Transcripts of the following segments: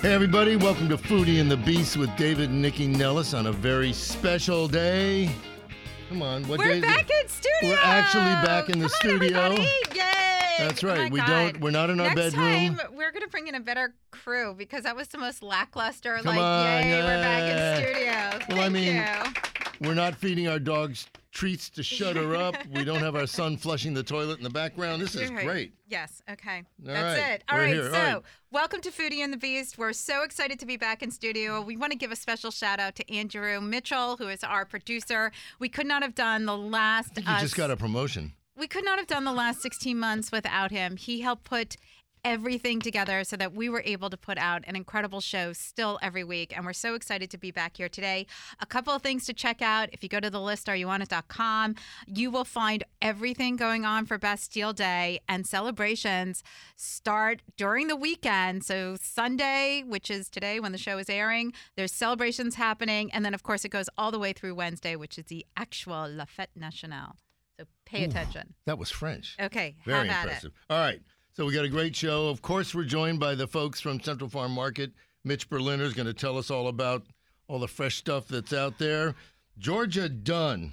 Hey, everybody, welcome to Foodie and the Beast with David and Nikki Nellis on a very special day. Come on, what day We're is back in studio. We're actually back in the Come on, studio. everybody. Yay! That's Oh right. my we God. don't. We're not in our Next bedroom. time, we're going to bring in a better crew because that was the most lackluster. Come like, on, yay, we're back yeah. in studio. Well, I Thank mean, you. We're not feeding our dogs treats to shut her up. We don't have our son flushing the toilet in the background. This is great. Yes. Okay. All That's right. it. All We're right. here. So, right. welcome to Foodie and the Beast. We're so excited to be back in studio. We want to give a special shout out to Andrew Mitchell, who is our producer. We could not have done the last. I think you uh, just got a promotion. we could not have done the last 16 months without him. He helped put everything together so that we were able to put out an incredible show still every week. And we're so excited to be back here today. A couple of things to check out. If you go to the list, areyouonit.com, you will find everything going on for Bastille Day and celebrations start during the weekend. So Sunday, which is today when the show is airing, there's celebrations happening. And then, of course, it goes all the way through Wednesday, which is the actual La Fête Nationale. So pay attention. That was French. Okay, Very impressive. All right. So we got a great show. Of course, we're joined by the folks from Central Farm Market. Mitch Berliner is going to tell us all about all the fresh stuff that's out there. Georgia Dunn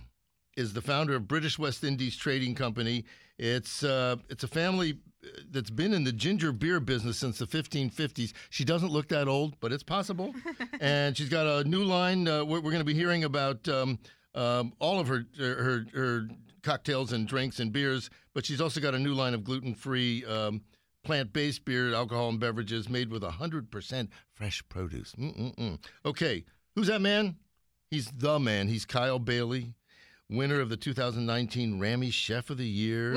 is the founder of British West Indies Trading Company. It's uh, it's a family uh, that's been in the ginger beer business since the 1550s. She doesn't look that old, but it's possible. and she's got a new line. Uh, we're we're going to be hearing about um, um, all of her, her her cocktails and drinks and beers, but she's also got a new line of gluten-free. Um, Plant-based beer, alcohol, and beverages made with 100% fresh produce. Mm-mm-mm. Okay, who's that man? He's the man. He's Kyle Bailey, winner of the 2019 Rammy Chef of the Year.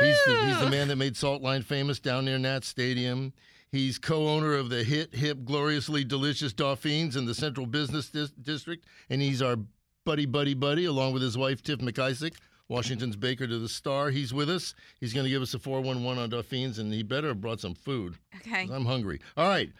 He's the, he's the man that made Salt Line famous down near Nat Stadium. He's co-owner of the hit, hip, gloriously delicious Dauphines in the Central Business Dis- District, and he's our buddy, buddy, buddy, along with his wife Tiff MacIsaac, Washington's baker to the star. He's with us. He's going to give us a 411 on Dauphines, and he better have brought some food. Okay. I'm hungry. All right.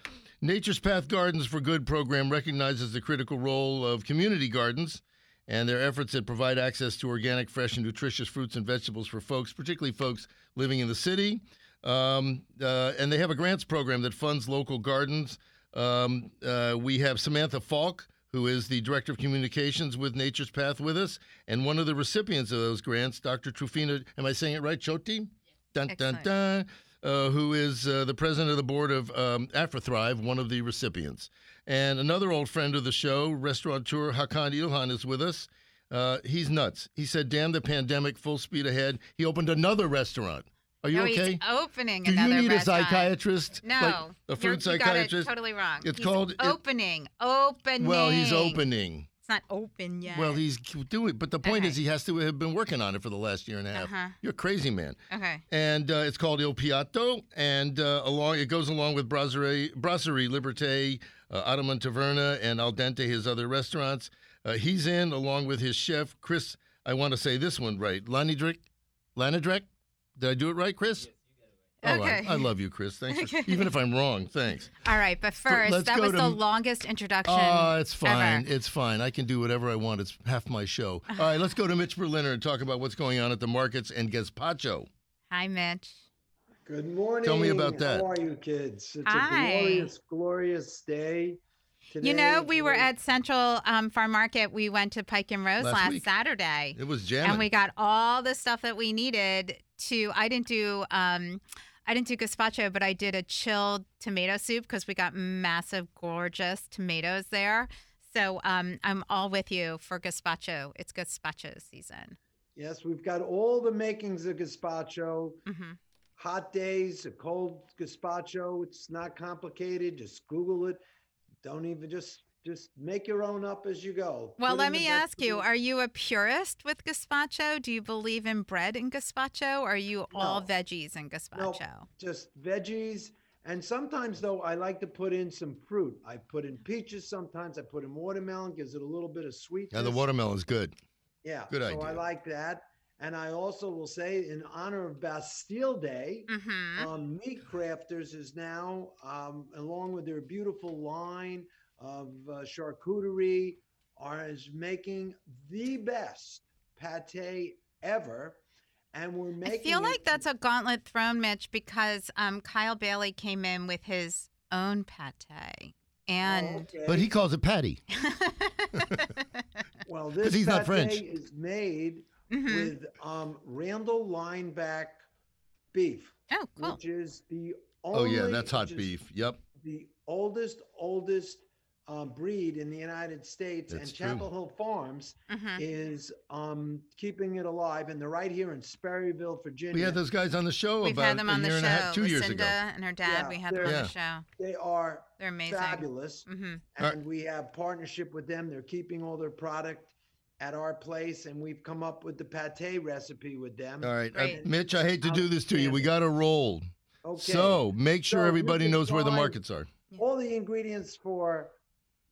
Nature's Path Gardens for Good program recognizes the critical role of community gardens and their efforts that provide access to organic, fresh, and nutritious fruits and vegetables for folks, particularly folks living in the city. Um, uh, and they have a grants program that funds local gardens. Um, uh, we have Samantha Falk, who is the Director of Communications with Nature's Path, with us. And one of the recipients of those grants, Dr. Trufina, am I saying it right? Choti? Dun, dun, dun. Uh, who is uh, the president of the board of um, AfriThrive, one of the recipients. And another old friend of the show, restaurateur Hakan Ilhan, is with us. Uh, he's nuts. He said, damn the pandemic, full speed ahead. He opened another restaurant. Are you no, okay? he's opening Do you need restaurant. a psychiatrist? No, Like a you're- food you got psychiatrist? it totally wrong. It's He's called- it- opening. opening. Well, he's opening. It's not open yet. Well, he's doing but the point Okay. is he has to have been working on it for the last year and a half. Uh-huh. You're a crazy man. okay. and uh, it's called Il Piatto, and uh, along it goes along with Brasserie, Brasserie Liberté, uh, Ottoman Taverna, and Al Dente, his other restaurants. Uh, he's in along with his chef Chris. I want to say this one right, Lanidrek. Lanidrek. Did I do it right, Chris? Oh, I- Okay. I, love you, Chris. Thanks. For, even if I'm wrong, thanks. All right, but first, let's that was to- the longest introduction. Oh, it's fine. ever. It's fine. I can do whatever I want. It's half my show. All right, let's go to Mitch Berliner and talk about what's going on at the markets and Gazpacho. Hi, Mitch. Good morning. Tell me about that. How are you kids? It's Hi. a glorious, glorious day. Today, You know, we were at Central um, Farm Market. We went to Pike and Rose Last last. Saturday. It was jamming. and we got all the stuff that we needed to i didn't do um i didn't do gazpacho but i did a chilled tomato soup because we got massive gorgeous tomatoes there so um i'm all with you for gazpacho it's gazpacho season Yes, we've got all the makings of gazpacho. hmm Hot days, a cold gazpacho. It's not complicated. Just Google it. Don't even just just make your own up as you go. well Put let me ask you are you a purist with gazpacho do you believe in bread in gazpacho or are you all No. veggies in gazpacho No, just veggies And sometimes, though, I like to put in some fruit. I put in peaches. Sometimes I put in watermelon, gives it a little bit of sweetness. Yeah, the watermelon is good. Yeah, good so I like that. And I also will say, in honor of Bastille Day, Mm-hmm. um, Meat Crafters is now, um, along with their beautiful line of uh, charcuterie, are is making the best pate ever. And we're making. I making. feel it- like that's a gauntlet thrown, Mitch, because um, Kyle Bailey came in with his own pate. Oh, And okay. But he calls it patty. well, 'cause this he's not pate French. is made Mhm. with um, Randall lineback beef, oh, cool. which is the only, Oh yeah, that's hot beef. Yep. the oldest, oldest um, breed in the United States, That's and true. Chapel Hill Farms hmm is um, keeping it alive, and they're right here in Sperryville, Virginia. We had those guys on the show We've about had them on a the year show. and a half, two years Lucinda ago. and her dad. Yeah, we had them on they're- the show. They are They're amazing. fabulous, hmm and All right. we have partnership with them. They're keeping all their product at our place, and we've come up with the pate recipe with them. All right, uh, Mitch. I hate to do this to you. We got to roll. Okay. So make sure So everybody knows where the markets are. all the ingredients for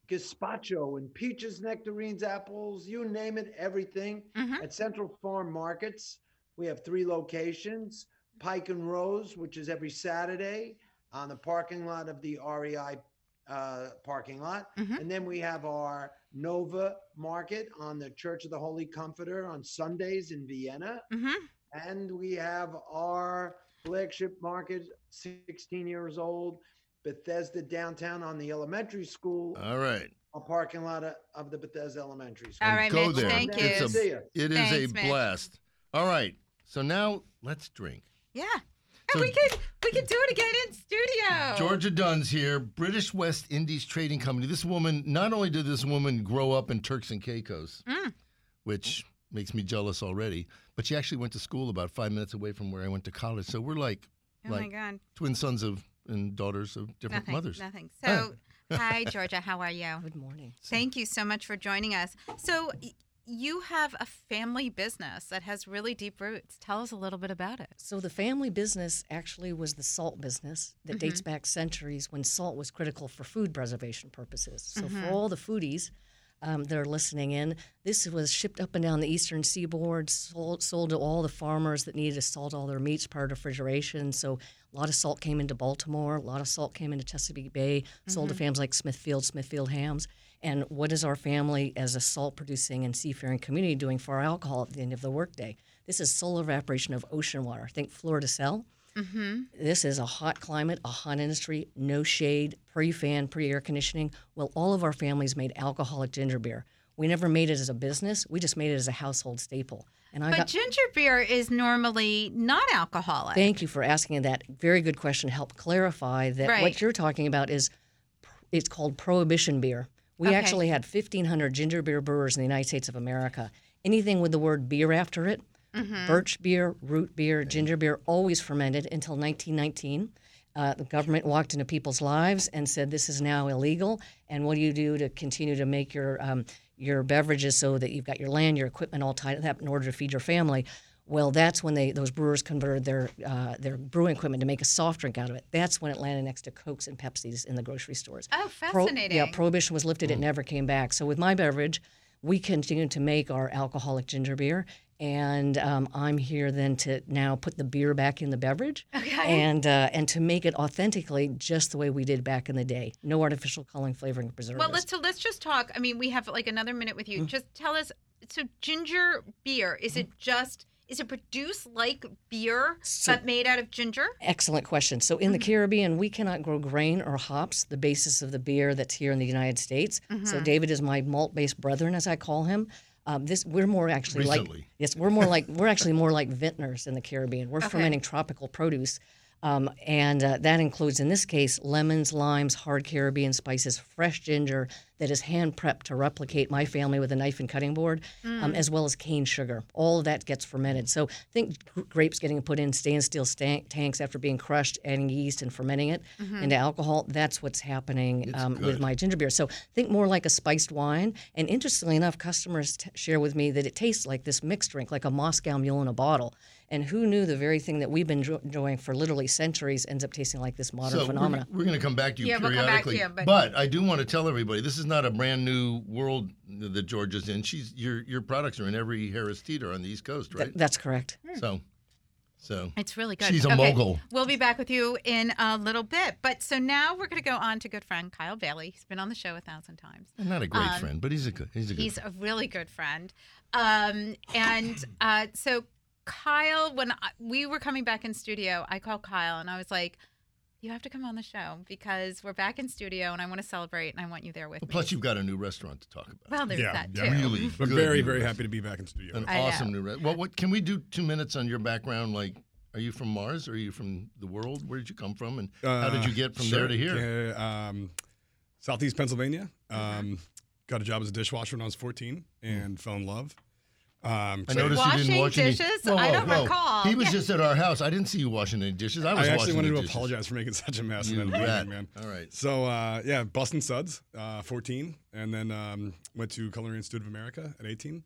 gazpacho and peaches, nectarines, apples, you name it, everything Mhm. at Central Farm Markets. We have three locations Pike and Rose, which is every Saturday on the parking lot of the REI uh, parking lot. Mhm. And then we have our Nova Market on the Church of the Holy Comforter on Sundays in Vienna. hmm And we have our flagship market, 16 years old, Bethesda downtown on the elementary school, All right. a parking lot of, of the Bethesda Elementary School. All right, go Mitch. there. Thank you. It's a- See ya. It is Thanks, a Mitch. blast. All right. So now let's drink. Yeah. So- and we could we can do it again in studio. Georgia Dunn's here, British West Indies Trading Company. This woman, not only did this woman grow up in Turks and Caicos, Mm. which makes me jealous already, but she actually went to school about five minutes away from where I went to college. So we're like Oh my like God. twin sons of and daughters of different Nothing. mothers. Nothing. So, hi, Georgia. How are you? Good morning. Thank you so much for joining us. So, y- you have a family business that has really deep roots. Tell us a little bit about it. So the family business actually was the salt business that mm-hmm. dates back centuries when salt was critical for food preservation purposes. So for mm-hmm. all the foodies um, that are listening in, this was shipped up and down the eastern seaboard, sold, sold to all the farmers that needed to salt all their meats prior to refrigeration. So a lot of salt came into Baltimore, a lot of salt came into Chesapeake Bay, sold to mm-hmm. families like Smithfield, Smithfield Hams. And what is our family as a salt producing and seafaring community doing for our alcohol at the end of the workday? This is solar evaporation of ocean water. Think Florida Cell. Mm-hmm. This is a hot climate, a hot industry, no shade, pre fan, pre air conditioning. Well, all of our families made alcoholic ginger beer. We never made it as a business, we just made it as a household staple. And I But got. ginger beer is normally not alcoholic. Thank you for asking that. Very good question. Help clarify that Right. what you're talking about is it's called prohibition beer. We Okay. actually had 1,500 ginger beer brewers in the United States of America. Anything with the word beer after it, Mm-hmm. birch beer, root beer, ginger beer, always fermented until 1919. Uh, the government walked into people's lives and said, "This is now illegal." And what do you do to continue to make your um, your beverages so that you've got your land, your equipment all tied up in order to feed your family? Well, that's when they those brewers converted their uh, their brewing equipment to make a soft drink out of it. That's when it landed next to Cokes and Pepsis in the grocery stores. Oh, Pro- fascinating. yeah, prohibition was lifted; it never came back. So with my beverage, we continue to make our alcoholic ginger beer, and um, I'm here then to now put the beer back in the beverage, Okay. and uh, and to make it authentically just the way we did back in the day. No artificial coloring, flavoring, preservatives. Well, let's so let's just talk. I mean, we have like another minute with you. Mm. Just tell us. So, ginger beer is it just is it produced like beer So- but made out of ginger? Excellent question. So in the Caribbean, we cannot grow grain or hops, the basis of the beer that's here in the United States. So David is my malt-based brethren, as I call him. Um, this we're more actually Recently. like yes, we're more like we're actually more like vintners in the Caribbean. We're fermenting tropical produce, um, and uh, that includes in this case lemons, limes, hard Caribbean spices, fresh ginger, that is hand prepped to replicate my family with a knife and cutting board, um, as well as cane sugar. All of that gets fermented. So think grapes getting put in stainless steel stank, tanks after being crushed, adding yeast and fermenting it into alcohol. That's what's happening um, with my ginger beer. So think more like a spiced wine. And interestingly enough, customers t- share with me that it tastes like this mixed drink, like a Moscow Mule in a bottle. And who knew the very thing that we've been jo- enjoying for literally centuries ends up tasting like this modern So phenomena. we're, we're going to come back to you Yeah, we'll come back to periodically. you, but- but... I do want to tell everybody this is not a brand new world that Georgia's in. She's your your products are in every Harris Teeter on the East Coast, right? Th- that's correct. so, so It's really good. She's a Okay, mogul. We'll be back with you in a little bit. But so now we're going to go on to good friend Kyle Bailey. He's been on the show a thousand times. not a great Um, friend, but he's a good he's a good. He's a really good friend. Um, and uh, so Kyle, when I, we were coming back in studio, I called Kyle and I was like, "You have to come on the show because we're back in studio and I want to celebrate and I want you there with Well, me." plus, you've got a new restaurant to talk about. well, there's Yeah, that yeah. too. really, But good very, very restaurant. happy to be back in studio. An I know. awesome new restaurant. Well, what can we do? Two minutes on your background. Like, are you from Mars? Or are you from the world? Where did you come from? And how did you get from there to here? Uh. Um, Southeast Pennsylvania. Um, got a job as a dishwasher when I was 14 and fell in love. Um, I so noticed you didn't Washing wash any dishes? Whoa, I don't whoa. recall. He was Yeah. just at our house. I didn't see you washing any dishes. I I, was actually washing wanted to dishes. apologize for making such a mess You and then leaving, rat. man. All right. So uh, yeah, Boston Suds, uh, 14, and then um, went to Culinary Institute of America at 18.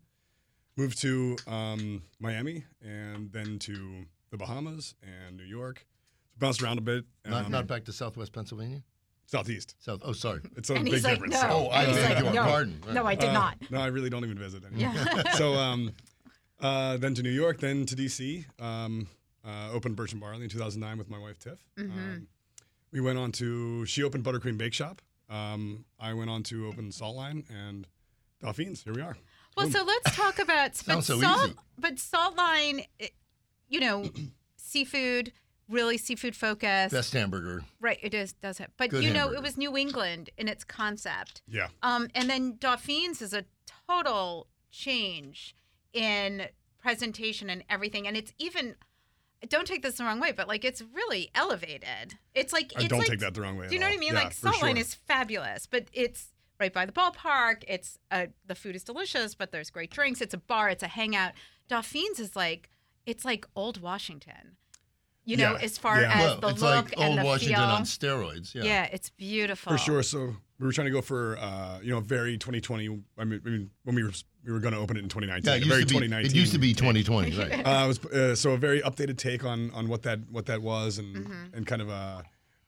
Moved to um, Miami and then to the Bahamas and New York. Bounced around a bit. Not, um, not back to Southwest Pennsylvania. Southeast. South. Oh, sorry. It's a And big he's like, difference. no. Oh, I And he's beg like, your no. pardon. No, I did Uh, not. No, I really don't even visit anymore. Yeah. so um, uh, then to New York, then to DC. Um, uh, opened Birch and Barley in 2009 with my wife Tiff. Mm-hmm. Um, we went on to she opened Buttercream Bake Shop. Um, I went on to open Salt Line and Dauphines. Here we are. Well, so let's talk about but so salt, easy. But Saltline, it- you know, seafood, really seafood focused. Best hamburger. Right, it is does have. But Good you know, hamburger. it was New England in its concept. Yeah. Um, and then Dauphines is a total change in presentation and everything, and it's even. Don't take this the wrong way, but like it's really elevated. It's like I it's don't like, take that the wrong way. Do you know what I mean? Yeah, like Saltline sure. is fabulous, but it's right by the ballpark. It's uh, the food is delicious, but there's great drinks. It's a bar. It's a hangout. Dauphines is like it's like old Washington. You know, Yeah, as far yeah. as well, the it's look like and old the Washington feel. on steroids. Yeah. yeah. it's beautiful For sure. So we were trying to go for uh, you know very 2020. I mean, I mean when we were we were going to open it in 2019. Yeah, it used, very to be, 2019. it used to be take. 2020, right? Uh, it was uh, so a very updated take on on what that what that was and Mm-hmm. and kind of uh,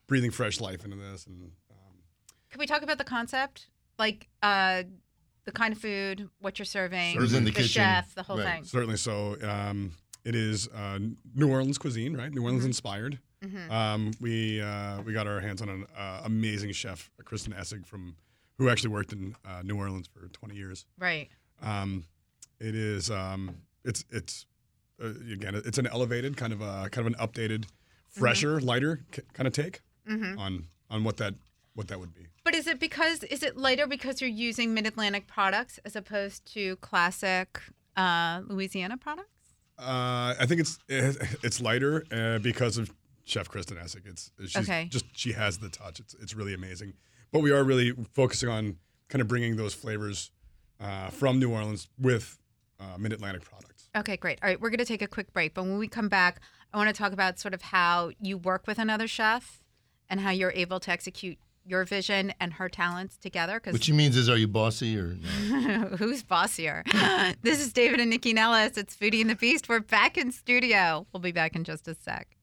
breathing fresh life into this and um, Can we talk about the concept, like uh, the kind of food, what you're serving, Who's in the the kitchen. chef, the whole Right. thing? certainly so. Um, it is uh, New Orleans cuisine, right? New Mm-hmm. Orleans inspired. Um, we uh, we got our hands on an uh, amazing chef, Kristen Essig from who actually worked in uh, New Orleans for 20 years. Right. Um, it is um, it's it's uh, again it's an elevated kind of a kind of an updated, fresher, lighter k- kind of take on on what that what that would be. But is it because is it lighter because you're using Mid Atlantic products as opposed to classic uh, Louisiana products? Uh, I think it's it's lighter uh, because of Chef Kristen Essig. It's she's Okay. just she has the touch. It's it's really amazing. But we are really focusing on kind of bringing those flavors uh, from New Orleans with uh, Mid Atlantic products. Okay, great. All right, we're going to take a quick break, but when we come back, I want to talk about sort of how you work with another chef and how you're able to execute your vision and her talents together. Because What she means is, are you bossy or? No? Who's bossier? this is David and Nikki Nellis. It's Foodie and the Beast. We're back in studio. We'll be back in just a sec.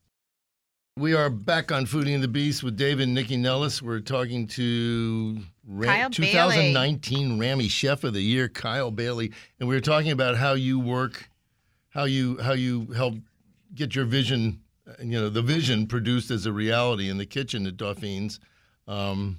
We are back on Foodie and the Beast with David and Nikki Nellis. We're talking to Ra- Kyle 2019 Rammy Chef of the Year, Kyle Bailey, and we were talking about how you work, how you how you help get your vision, you know, the vision produced as a reality in the kitchen at Dauphines. Um,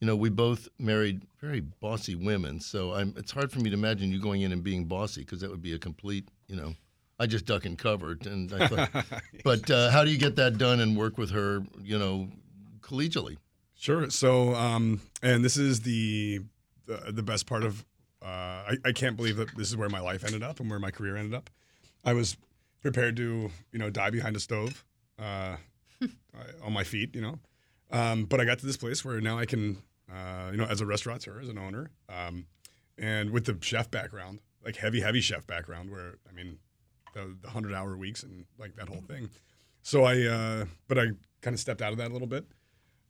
you know, we both married very bossy women, so I'm, it's hard for me to imagine you going in and being bossy because that would be a complete, you know. I just duck and covered, and I thought, but uh, how do you get that done and work with her, you know, collegially? Sure. So, um, and this is the the, the best part of. Uh, I, I can't believe that this is where my life ended up and where my career ended up. I was prepared to, you know, die behind a stove, uh, on my feet, you know. Um, but I got to this place where now I can uh, you know, as a restaurateur, as an owner, um, and with the chef background, like heavy, heavy chef background, where I mean, the, the hundred hour weeks and like that whole thing. So I, uh, but I kind of stepped out of that a little bit.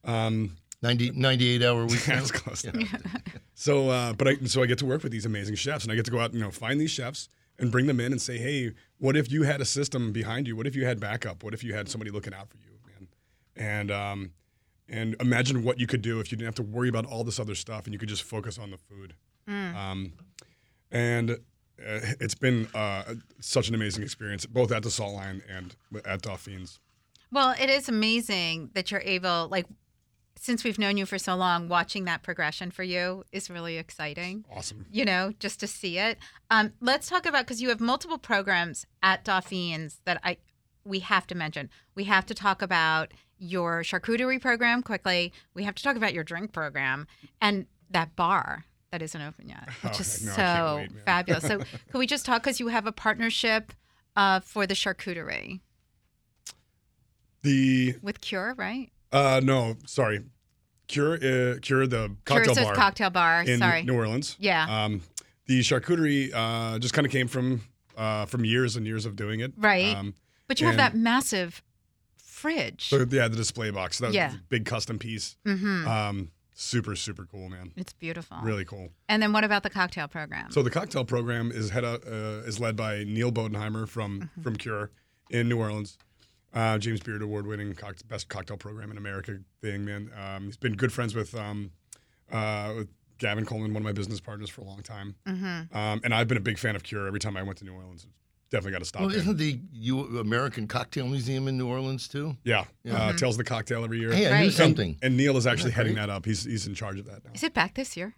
Um, 90, 98 hour week. I was close to that. So, uh, but I so I get to work with these amazing chefs, and I get to go out and you know find these chefs and bring them in and say, hey, what if you had a system behind you? What if you had backup? What if you had somebody looking out for you, man? And um, and imagine what you could do if you didn't have to worry about all this other stuff and you could just focus on the food. Um, and uh, it's been uh, such an amazing experience, both at the Salt Line and at Dauphines. Well, it is amazing that you're able, like, since we've known you for so long, watching that progression for you is really exciting. Awesome. You know, just to see it. Um, let's talk about because you have multiple programs at Dauphines that I we have to mention. We have to talk about your charcuterie program quickly. We have to talk about your drink program and that bar that isn't open yet, which Oh, is no, so wait, fabulous. So, can we just talk because you have a partnership uh, for the charcuterie The with Cure, right? uh, no, sorry, Cure, uh, Cure, the cocktail Cure bar cocktail bar. in Sorry. New Orleans. Yeah. Um, the charcuterie uh, just kind of came from uh, from years and years of doing it. Right. Um, but you have that massive fridge. so yeah, the display box. That was Yeah. a big custom piece. Mm-hmm. Um, super super cool, man. it's beautiful. Really cool. And then what about the cocktail program? So the cocktail program is head uh, is led by Neil Bodenheimer from Mm-hmm. from Cure in New Orleans. Uh, James Beard Award winning cock- best cocktail program in America thing, man. Um, he's been good friends with um, uh, with Gavin Coleman, one of my business partners for a long time. Mm-hmm. Um, and I've been a big fan of Cure every time I went to New Orleans. Definitely got to stop Well, there. isn't the U- American Cocktail Museum in New Orleans too? Yeah, Yeah. Uh, Tales the cocktail every year. Hey, I knew Right. and, something. and Neil is actually heading that up. He's he's in charge of that now. Is it back this year?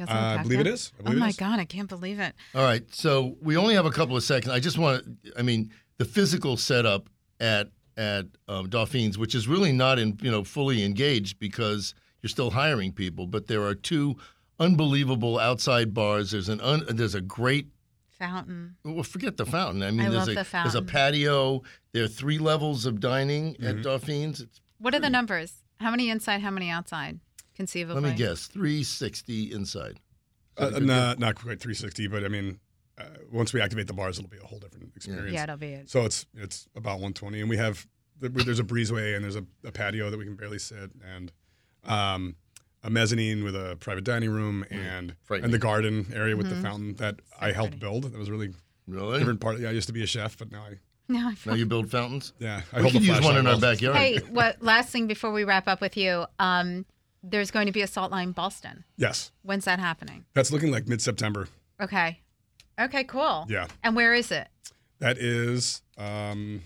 Uh, I believe it is. Cocktail? is. I Oh my is. god, I can't believe it. All right, so we only have a couple of seconds. I just want to, I mean, the physical setup at at um, Dauphines, which is really not in you know fully engaged because you're still hiring people, but there are two unbelievable outside bars. There's an un, there's a great Fountain. well, forget the fountain. I mean, I there's love a the there's a patio. There are three levels of dining at Mhm. Dauphines. It's, What are the numbers? How many inside? How many outside? Conceivably. let me guess, 360 inside. Is Uh, not not quite 360, but I mean, uh, once we activate the bars, it'll be a whole different experience. Yeah, it'll be it. So it's it's about 120, and we have there's a breezeway and there's a, a patio that we can barely sit, and um, a mezzanine with a private dining room and and the garden area with the fountain that I helped pretty. build. That was a really Really? different part. Yeah, I used to be a chef, but now I No, I Now you build fountains. yeah I We hold could the use one flashlight in our well. backyard. Hey, what last thing before we wrap up with you? Um, there's going to be a Salt Line Boston. Yes, When's that happening? that's looking like mid September. Okay. Okay, cool. Yeah, And where is it? that is. Um,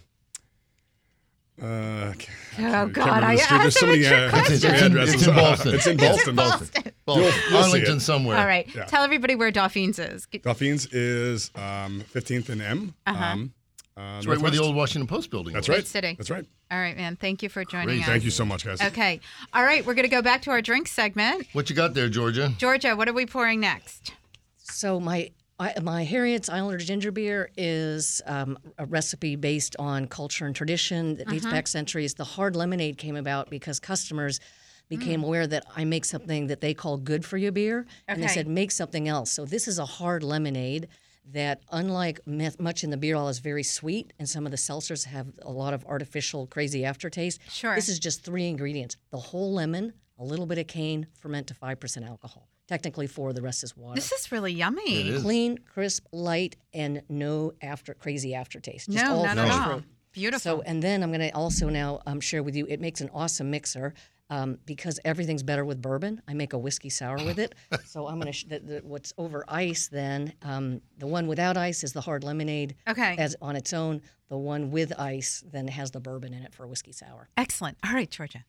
uh, I I Oh, can't God, remember I. There's asked so him a many, trick uh, question. so many It's in- addresses. it's in Boston. It's in Boston. Boston. Boston. You'll- you'll see Arlington it. somewhere. All right. Yeah. Tell everybody where Dauphines is. Get- Dauphines is um, 15th and M. Uh-huh. Um, uh, It's right where the old Washington Post building That's was. right. Great city. That's right. All right, man. Thank you for joining Great. us. Thank you so much, guys. Okay. All right, we're going to go back to our drink segment. What you got there, Georgia? Georgia, what are we pouring next? So my I, my Harriet's Islander ginger beer is um, a recipe based on culture and tradition that dates back centuries. The hard lemonade came about because customers became aware that I make something that they call good for you beer, and they said make something else. So this is a hard lemonade that, unlike much in the beer hall, is very sweet, and some of the seltzers have a lot of artificial, crazy aftertaste. Sure. This is just three ingredients: the whole lemon, a little bit of cane, ferment to five percent alcohol. Technically four, the rest is water This is really yummy. It is. clean, crisp, light, and no after crazy aftertaste. Just No, all not No. at all. fruit. Beautiful. So, and then I'm going to also now um, share with you. It makes an awesome mixer um, because everything's better with bourbon. I make a whiskey sour with it. so I'm going to sh- the, the, what's over ice. Then um, the one without ice is the hard lemonade okay. as on its own. The one with ice then has the bourbon in it for a whiskey sour. Excellent. All right, Georgia.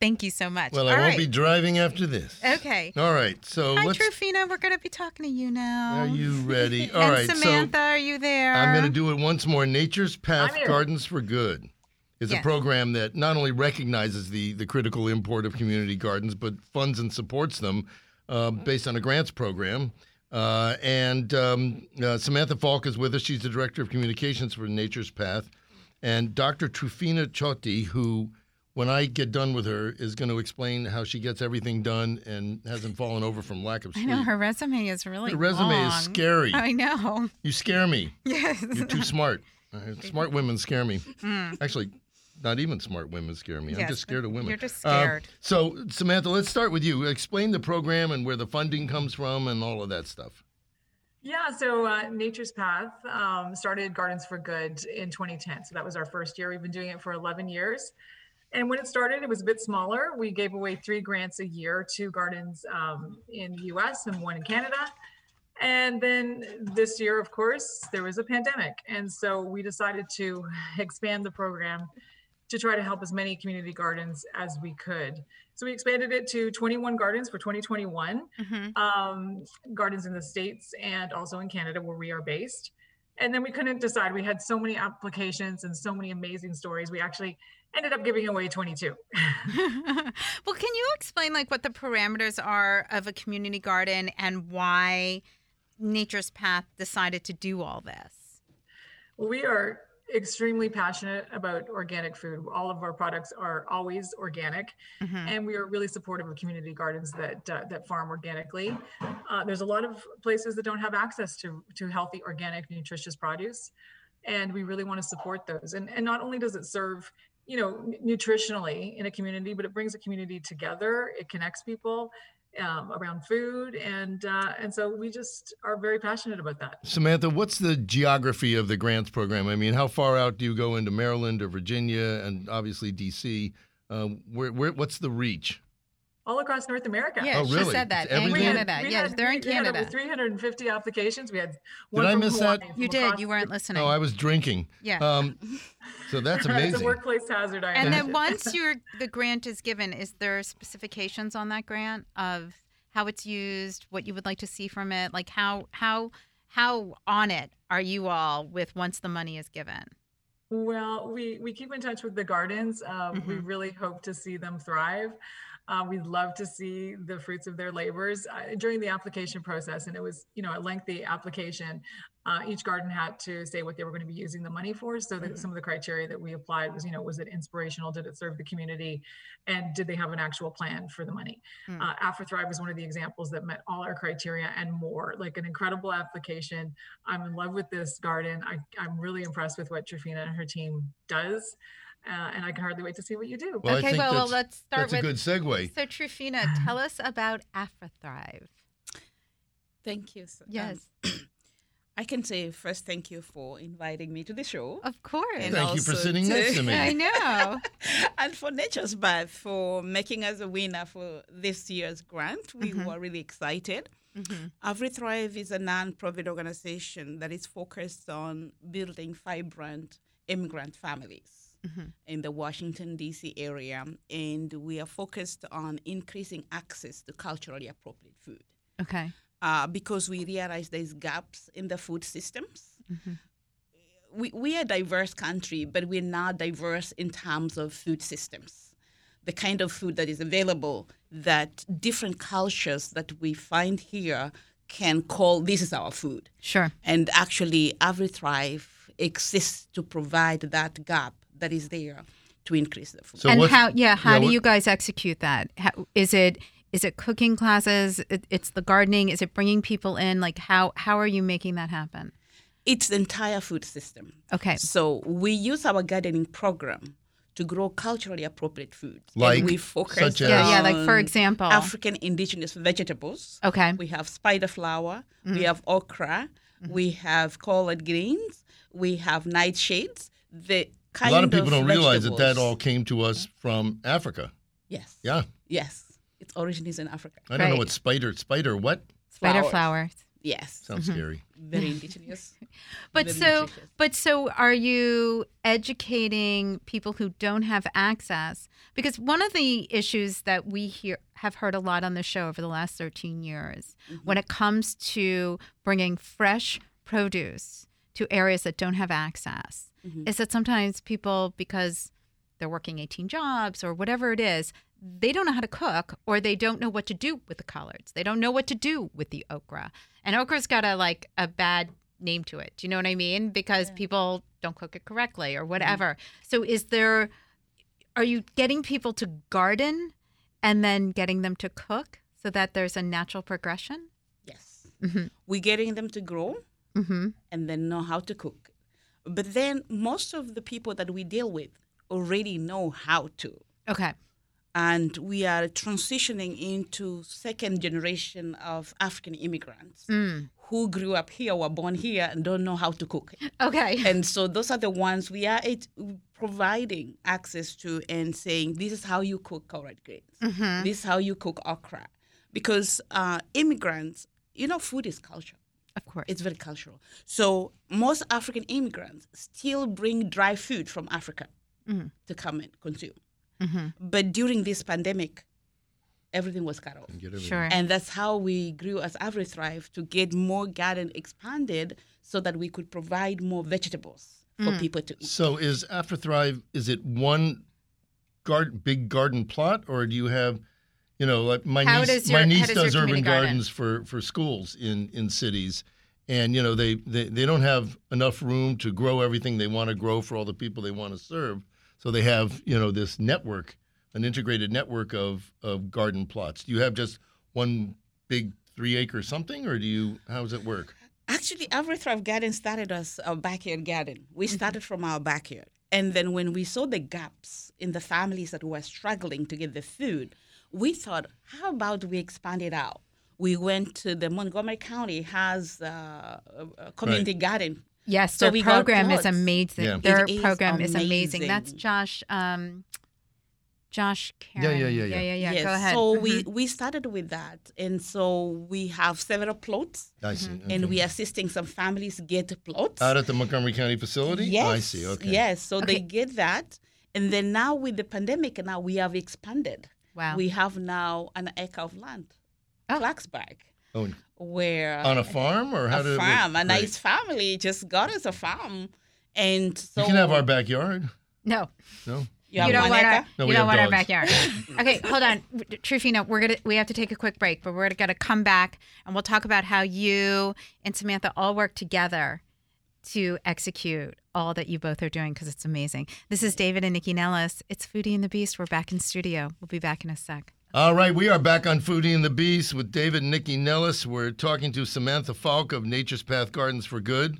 Thank you so much. Well, All I won't right. be driving after this. Okay. All right. So Hi, let's. Trufina. We're going to be talking to you now. Are you ready? All and right. Samantha, are you there? I'm going to do it once more. Nature's Path Gardens for Good is a program that not only recognizes the the critical import of community gardens, but funds and supports them uh, based on a grants program. Uh, and um, uh, Samantha Falk is with us. She's the director of communications for Nature's Path. And Dr. Trufina Chotti, who when I get done with her, is going to explain how she gets everything done and hasn't fallen over from lack of sleep. I know her resume is really Her resume long. is scary. I know. You scare me. Yes. You're too smart. Smart women scare me. Actually, not even smart women scare me. I'm Mm. Just scared of women. you're just Uh, scared. so, Samantha, let's start with you. Explain the program and where the funding comes from and all of that stuff. Yeah, so uh, Nature's Path um, started Gardens for Good in 2010. So that was our first year. We've been doing it for 11 years. And when it started, it was a bit smaller. We gave away three grants a year to gardens um, in the US and one in Canada. And then this year, of course, there was a pandemic. And so we decided to expand the program to try to help as many community gardens as we could. So we expanded it to 21 gardens for 2021 Mhm. um, gardens in the States and also in Canada, where we are based. And then we couldn't decide. We had so many applications and so many amazing stories. We actually ended up giving away 22. well, can you explain like what the parameters are of a community garden and why Nature's Path decided to do all this? we are extremely passionate about organic food. All of our products are always organic, Mhm. and we are really supportive of community gardens that uh, that farm organically. Uh, there's a lot of places that don't have access to to healthy, organic, nutritious produce, and we really want to support those. And and not only does it serve you know nutritionally in a community, but it brings a community together. It connects people. Um, around food and uh, and so we just are very passionate about that. Samantha, what's the geography of the grants program? I mean, how far out do you go into Maryland or Virginia and obviously DC? Uh, where, where, what's the reach? All across North America. Yeah, Oh, she said that. It's And? Canada. We yes, had- they're in we had over Canada. 350 applications. We had one I from miss Hawaii, that? from You did. You weren't listening. Oh, I was drinking. Yeah. Um, so that's amazing. It's a amazing. workplace hazard. I and then once your the grant is given, is there specifications on that grant of how it's used, what you would like to see from it, like how how how on it are you all with once the money is given? Well, we we keep in touch with the gardens. Um, We Mhm. really hope to see them thrive. Uh, we'd love to see the fruits of their labors uh, during the application process, and it was you know a lengthy application. Uh, each garden had to say what they were going to be using the money for. So that some of the criteria that we applied was you know was it inspirational? Did it serve the community? And did they have an actual plan for the money? Mm. Uh, AfriThrive was one of the examples that met all our criteria and more. Like an incredible application. I'm in love with this garden. I, I'm really impressed with what Trifina and her team does. Uh, and I can hardly wait to see what you do. Well, okay, well, well, let's start That's a good segue. So Trufina, tell us about AfriThrive. Thank you. so- um, Yes, I can say first thank you for inviting me to the show. of course. And Thank you for sitting to- next to me. I know. and for Nature's Path for making us a winner for this year's grant. We Mhm. were really excited. Mhm. AfriThrive is a non-profit organization that is focused on building vibrant immigrant families Mhm. in the Washington D.C. area, and we are focused on increasing access to culturally appropriate food. Okay. uh, because we realize there's gaps in the food systems. Mhm. We, we are a diverse country, but we're not diverse in terms of food systems. The kind of food that is available that different cultures that we find here can call this is our food. Sure. And actually, AfriThrive exists to provide that gap that is there to increase the food. So and how? Yeah. How yeah, do what- you guys execute that? How, is it is it cooking classes? It, it's the gardening. Is it bringing people in? Like how how are you making that happen? it's the entire food system. Okay. So we use our gardening program to grow culturally appropriate foods. Like, and we focus such as- Yeah. Yeah. Like for example. African indigenous vegetables. Okay. We have spider flower, Mm-hmm. we have okra, we have collard greens, we have nightshades. The A lot of people of don't realize that that all came to us from Africa. Yes. Yeah. Yes. Its origin is in Africa. I don't know what spider, spider, what? Spider Flowers. flowers. Yes. Sounds mm-hmm. scary. Very indigenous. But very so, nutritious. but so, are you educating people who don't have access? Because one of the issues that we hear have heard a lot on the show over the last 13 years, mm-hmm. when it comes to bringing fresh produce to areas that don't have access, Mhm. is that sometimes people, because they're working 18 jobs or whatever it is, they don't know how to cook or they don't know what to do with the collards. They don't know what to do with the okra. And okra's got a like a bad name to it. Do you know what I mean? Because people don't cook it correctly or whatever. So is there are you getting people to garden and then getting them to cook so that there's a natural progression? Yes. Mhm. We're getting them to grow Mm-hmm. and then know how to cook. But then most of the people that we deal with already know how to. Okay. And we are transitioning into second generation of African immigrants Mm. who grew up here, were born here, and don't know how to cook. Okay. and so those are the ones we are it, providing access to and saying this is how you cook collard greens Mm-hmm. this is how you cook okra because uh, immigrants you know food is culture Of course. it's very cultural so most african immigrants still bring dry food from africa Mhm. to come and consume Mhm. but during this pandemic everything was cut off everything. Sure. and that's how we grew as AfriThrive to get more garden expanded so that we could provide more vegetables for Mm. people to eat. So is AfriThrive, is it one garden, big garden plot, or do you have, you know, like my How niece, does your- my how niece does does urban garden? gardens for, for schools in, in cities. And, you know, they, they, they don't have enough room to grow everything they want to grow for all the people they want to serve. So they have, you know, this network, an integrated network of, of garden plots. Do you have just one big three acre something, or do you, how does it work? Actually, AfriThrive Garden started as a uh, backyard garden. We mm-hmm. started from our backyard. And then when we saw the gaps in the families that were struggling to get the food, we thought, how about we expand it out? We went to the Montgomery County has uh, a, a community garden Yes, So their we program is amazing. Yeah. Their It is program is amazing. That's amazing. Josh. Um, Josh Yeah, Karen. yeah, yeah, yeah, yeah. yeah. Yes. Go ahead. So we, Mhm. we started with that. And so we have several plots I see. Mm-hmm. and okay. we are assisting some families get plots. Out at the Montgomery County facility? Yes. Oh, I see. Okay. Yes. So Okay. they get that. And then now with the pandemic, now we have expanded. Wow. We have now an acre of land, Oh. Clarksburg, Oh, where on a farm or how a did it farm, a Great. nice family just got us a farm. And so You can have our backyard. no, No. you, you don't want our. No, you don't have want our backyard. okay, hold on, Trufino. We're gonna we have to take a quick break, but we're gonna come back and we'll talk about how you and Samantha all work together to execute all that you both are doing because it's amazing. This is David and Nikki Nellis. It's Foodie and the Beast. We're back in studio. We'll be back in a sec. All right, we are back on Foodie and the Beast with David and Nikki Nellis. We're talking to Samantha Falk of Nature's Path Gardens for Good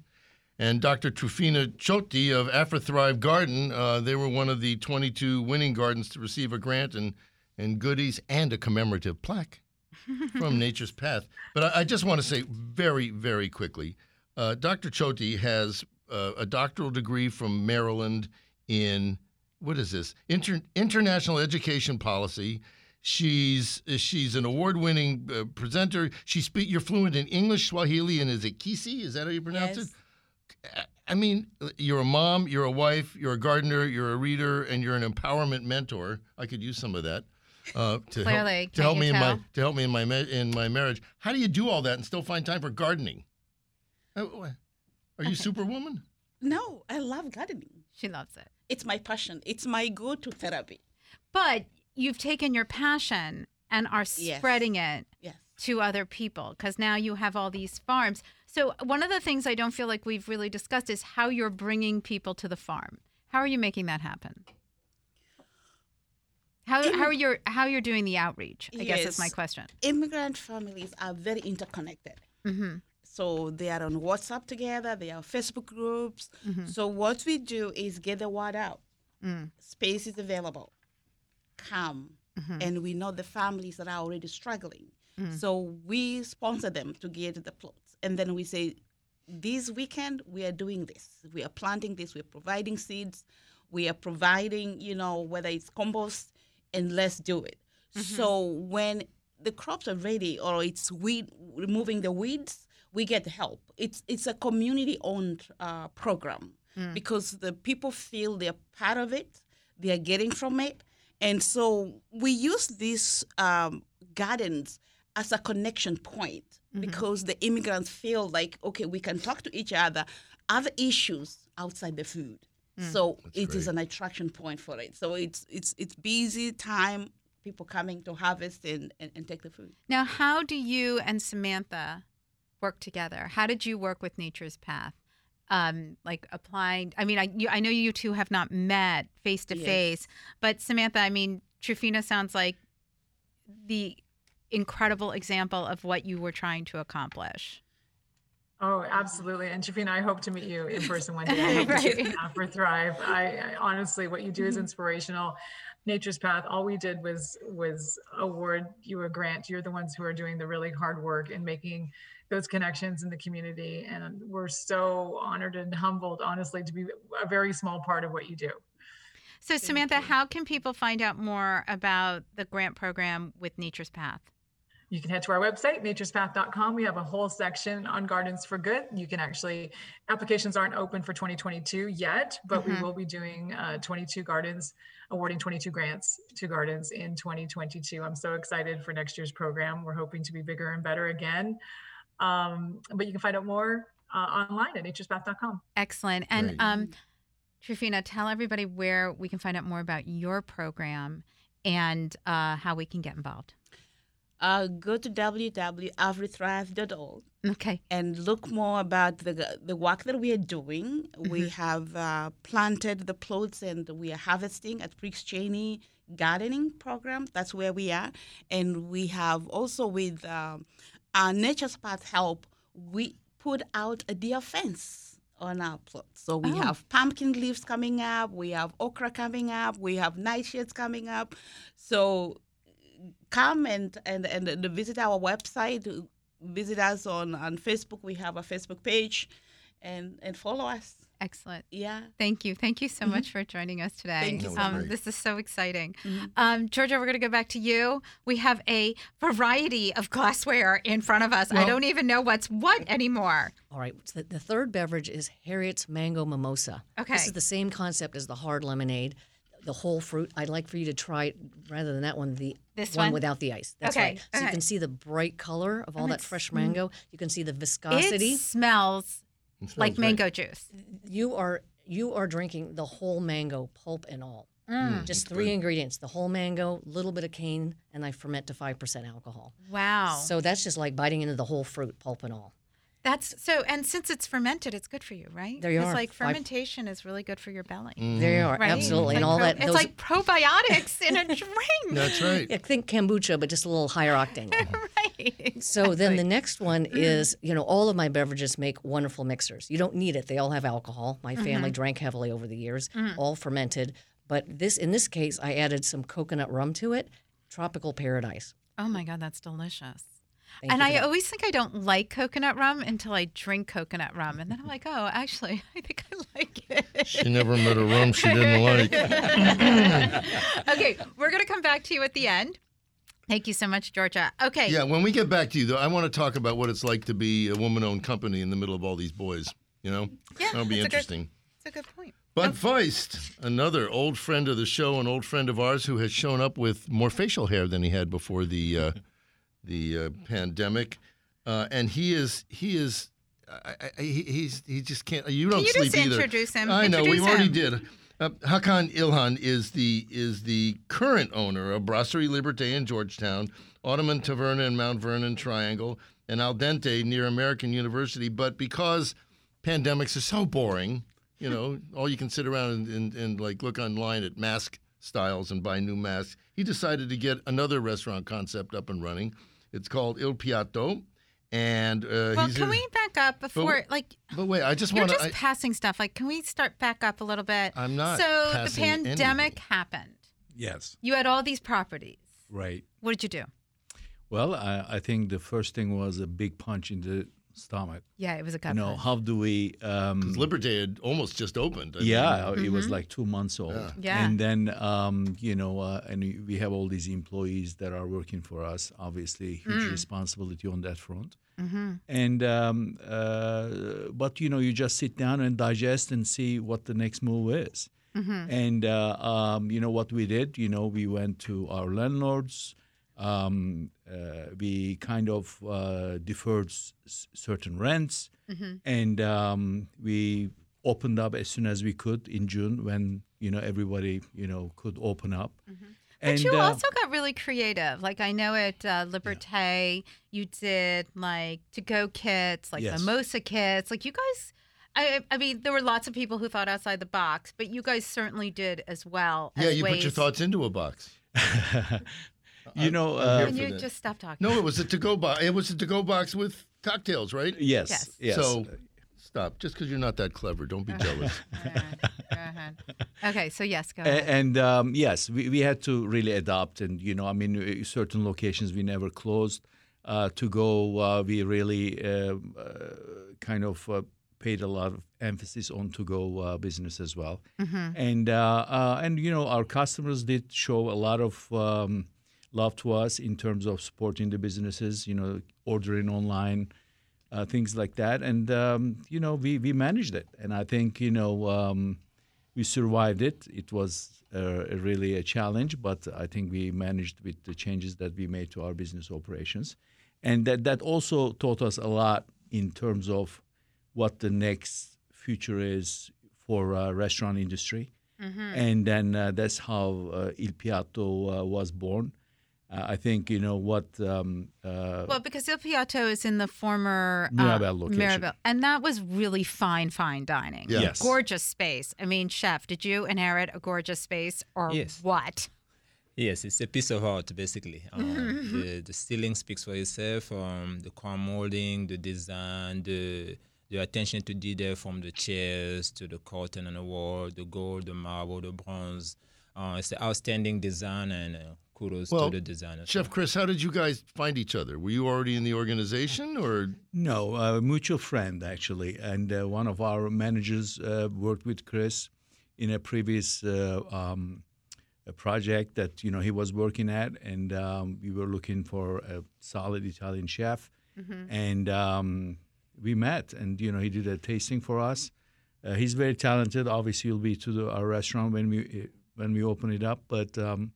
and Dr. Trufina Choti of AfriThrive Garden. Uh, they were one of the 22 winning gardens to receive a grant and, and goodies and a commemorative plaque from Nature's Path. But I, I just want to say very, very quickly uh, Dr. Choti has uh, a doctoral degree from Maryland in what is this? Inter- international education policy. She's she's an award-winning uh, presenter. She speak. You're fluent in English, Swahili, and is it Kisii? Is that how you pronounce Yes. it? I mean, you're a mom, you're a wife, you're a gardener, you're a reader, and you're an empowerment mentor. I could use some of that uh, to Clearly, help, to help me in my to help me in my in my marriage. How do you do all that and still find time for gardening? Uh, Are you Superwoman? No, I love gardening. She loves it. It's my passion. It's my go-to therapy. But you've taken your passion and are Yes. spreading it Yes. to other people because now you have all these farms. So, one of the things I don't feel like we've really discussed is how you're bringing people to the farm. How are you making that happen? How, In- how are you how you're doing the outreach? I guess is my question. Immigrant families are very interconnected. hmm So they are on WhatsApp together, they are Facebook groups. Mhm. So what we do is get the word out. Mm. Space is available. Come. Mhm. And we know the families that are already struggling. Mm. So we sponsor them to get the plots. And then we say, this weekend we are doing this. We are planting this, we're providing seeds, we are providing, you know, whether it's compost, and let's do it. So when the crops are ready or it's weed removing the weeds, we get help. It's it's a community owned uh, program because the people feel they're part of it, they are getting from it, and so we use these um, gardens as a connection point because the immigrants feel like okay, we can talk to each other, other issues outside the food. So it is great. an attraction point for it. So it's it's it's busy time, people coming to harvest and, and, and take the food. Now, how do you and Samantha work together? How did you work with Nature's Path? um, like applying? I mean, I you, I know you two have not met face to face, but Samantha, I mean, Trufina sounds like the incredible example of what you were trying to accomplish. Oh, absolutely. And Shafina, I hope to meet you in person one day. I hope to see Right. for Thrive. I, I honestly, what you do is inspirational. Nature's Path, all we did was was award you a grant. You're the ones who are doing the really hard work and making those connections in the community. And we're so honored and humbled, honestly, to be a very small part of what you do. So, Samantha, how can people find out more about the grant program with Nature's Path? You can head to our website, naturespath.com. We have a whole section on Gardens for Good. You can actually, applications aren't open for 2022 yet, but Mhm. we will be doing uh, 22 gardens, awarding 22 grants to gardens in 2022. I'm so excited for next year's program. We're hoping to be bigger and better again. Um, but you can find out more uh, online at naturespath.com. Excellent. And Great. um, Trufina, tell everybody where we can find out more about your program and uh, how we can get involved. Uh, go to www.afrithrive.org Okay. and look more about the the work that we are doing. We Mm-hmm. have uh, planted the plots and we are harvesting at Prix Cheney Gardening Program. That's where we are, and we have also with um, our Nature's Path help. We put out a deer fence on our plot. So we Oh. have pumpkin leaves coming up. We have okra coming up. We have nightshades coming up. So come and and and, and visit our website visit us on on facebook we have a facebook page and and follow us Excellent. yeah Thank you. Thank you so much for joining us today. Thank you um, this is so exciting. Mhm. Um, Georgia, we're going to go back to you. We have a variety of glassware in front of us. I don't even know what's what anymore. All right. so The, the third beverage is Harriet's Mango Mimosa. Okay. This is the same concept as the hard lemonade, the whole fruit. I'd like for you to try it rather than that one, the This one one? without the ice. That's Okay, right. So okay. you can see the bright color of all And that it's- fresh mango. You can see the viscosity. It smells It smells like great. mango juice. You are you are drinking the whole mango, pulp and all. Mm. Just that's three good. ingredients: the whole mango, little bit of cane, and I ferment to five percent alcohol. Wow. So that's just like biting into the whole fruit, pulp and all. That's so, and since it's fermented, it's good for you, right? There you It's are. like Five- fermentation is really good for your belly. There you are, Right? absolutely, It's and all pro- that. It's those- like probiotics in a drink. That's right. Yeah, think kombucha, but just a little higher octane. right. So then the next one mm. is, you know, all of my beverages make wonderful mixers. You don't need it; they all have alcohol. My mm-hmm. family drank heavily over the years, mm. all fermented. But this, in this case, I added some coconut rum to it. Tropical paradise. Oh my God, that's delicious. Thank and I that. always think I don't like coconut rum until I drink coconut rum. And then I'm like, oh, actually, I think I like it. She never met a rum she didn't like. okay, we're going to come back to you at the end. Thank you so much, Georgia. Okay. Yeah, when we get back to you, though, I want to talk about what it's like to be a woman-owned company in the middle of all these boys. You know, Yeah, that'll be a interesting. That's a good point. Bud Feist, another old friend of the show, an old friend of ours who has shown up with more facial hair than he had before the uh, the uh, pandemic, uh, and he is he is I, I, he, he's he just can't. You don't Can you sleep just either. introduce him? I know we Introduce already did. Uh, Hakan Ilhan is the is the current owner of Brasserie Liberté in Georgetown, Ottoman Taverna in Mount Vernon Triangle, and Al Dente near American University. But because pandemics are so boring, you know, all you can sit around and, and, and like look online at mask styles and buy new masks. He decided to get another restaurant concept up and running. It's called Il Piatto, and uh, Well, he's can in- we back up before, like, But wait, I just want to. you're want just to. passing stuff. Like, can we start back up a little bit? I'm not So the pandemic anything. happened. Yes, You had all these properties. right. What did you do? Well, I, I think the first thing was a big punch in the stomach. Yeah, it was a gut you know, punch. how do we? Um, Liberté had almost just opened. I mean, yeah, it was like two months old. Yeah. Yeah. And then, um, you know, uh, and we- we have all these employees that are working for us. Obviously, huge responsibility on that front. Mm-hmm. And um, uh, but you know, you just sit down and digest and see what the next move is. Mm-hmm. And uh, um, you know what we did? You know, we went to our landlords. Um, uh, we kind of uh, deferred s- certain rents, Mm-hmm. and um, we opened up as soon as we could in June when you know everybody you know could open up. But And you uh, also got really creative. Like I know at uh, Liberté, you did like to-go kits, like Yes. mimosa kits. Like you guys, I, I mean, there were lots of people who thought outside the box, but you guys certainly did as well. Yeah, as you put your thoughts into a box. you know, I'm uh, here you that. just stop talking? No, it was a to-go box. It was a to-go box with cocktails, right? yes, Yes. yes. So stop. Just because you're not that clever, don't be jealous. Okay, so yes, go ahead. And um, yes, we, we had to really adapt. And, you know, I mean, uh, certain locations we never closed. Uh, to go, uh, we really uh, uh, kind of uh, paid a lot of emphasis on to go uh, business as well. And, uh, uh, and, you know, our customers did show a lot of um, love to us in terms of supporting the businesses, you know, ordering online. Uh, things like that, and um, you know we, we managed it, and I think you know um, we survived it. It was uh, really a challenge, but I think we managed with the changes that we made to our business operations, and that that also taught us a lot in terms of what the next future is for uh, restaurant industry, and then uh, that's how uh, Il Piatto uh, was born. Uh, I think you know what. Um, uh, Well, because Il Piatto is in the former uh, Mirabelle location. Mirabelle, and that was really fine, fine dining. Yeah. Yes. Gorgeous space. I mean, chef, did you inherit a gorgeous space or Yes. what? Yes, it's a piece of art basically. Um, the the ceiling speaks for itself. Um, the crown molding, the design, the the attention to detail from the chairs to the curtain on the wall, the gold, the marble, the bronze. Uh, it's an outstanding design, and uh, kudos Well, to the designers. Chef Chris, how did you guys find each other? Were you already in the organization, or No, a mutual friend actually, and uh, one of our managers uh, worked with Chris in a previous uh, um, a project that you know he was working at, and um, we were looking for a solid Italian chef, and um, we met, and you know he did a tasting for us. Uh, he's very talented. Obviously, he'll be to the, our restaurant when we when we open it up, but um,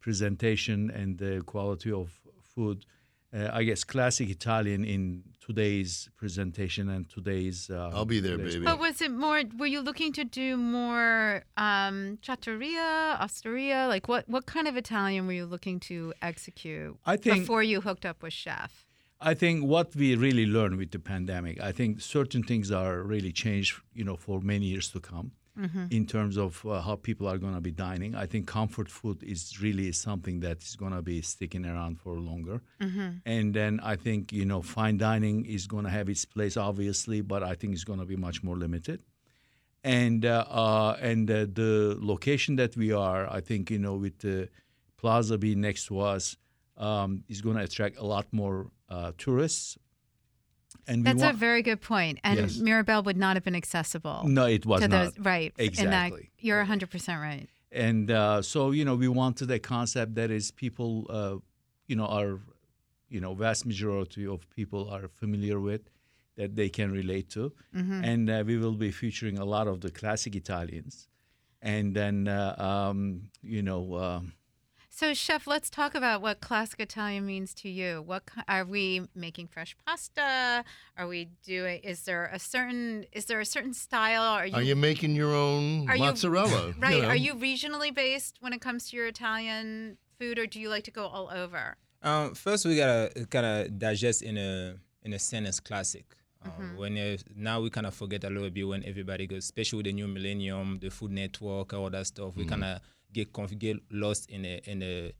presentation and the quality of food uh, I guess classic Italian in today's presentation and today's. Uh, I'll be there, baby. But was it more? Were you looking to do more um, trattoria, osteria? Like what? What kind of Italian were you looking to execute I think- before you hooked up with chef? I think what we really learned with the pandemic, I think certain things are really changed, you know, for many years to come. In terms of uh, how people are going to be dining, I think comfort food is really something that is going to be sticking around for longer. And then I think you know fine dining is going to have its place, obviously, but I think it's going to be much more limited. and uh, uh, and uh, the location that we are, I think you know, with the plaza being next to us, um, is going to attract a lot more uh, tourists. And That's a very good point. And Yes. Mirabelle would not have been accessible no, it was not those. Right. In that, Exactly. you're 100 percent right. and uh, so you know we wanted a concept that is people uh, you know are you know vast majority of people are familiar with that they can relate to Mm-hmm. and uh, we will be featuring a lot of the classic italians and then uh, um, you know um So, chef, let's talk about what classic Italian means to you. What are we making fresh pasta? Are we doing? Is there a certain? Is there a certain style? Are you, Are you making your own Are you- mozzarella? right? know? Are you regionally based when it comes to your Italian food, or do you like to go all over? Um, first, we gotta kind of digest in a in a sentence classic. Um, When uh, now we kind of forget a little bit when everybody goes, especially with the new millennium, the Food Network, all that stuff. We kind of get conf- get lost in a in a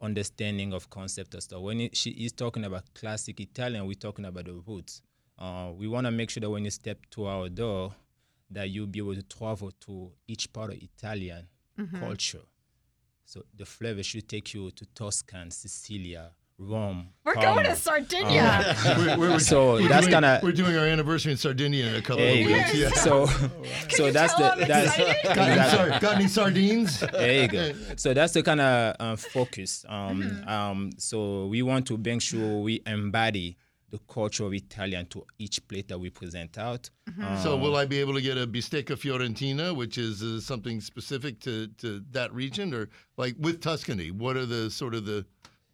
understanding of concept and stuff. When it, she is talking about classic Italian, we're talking about the roots. Uh, we want to make sure that when you step to our door, that you'll be able to travel to each part of Italian culture. So the flavor should take you to Tuscan, Sicilia, Rome. We're Parma. going to Sardinia. We're- we're- So we're that's doing- kind of We're doing our anniversary in Sardinia in a couple there of weeks. Yeah. So, so that's the I'm that's excited? Got any, sar- got any sardines? there you go. So that's the kind of um, focus. Um, Mm-hmm. um, so we want to make sure we embody the culture of Italian to each plate that we present out. Mm-hmm. So will I be able to get a bistecca fiorentina, which is uh, something specific to, to that region, or like with Tuscany? What are the sort of the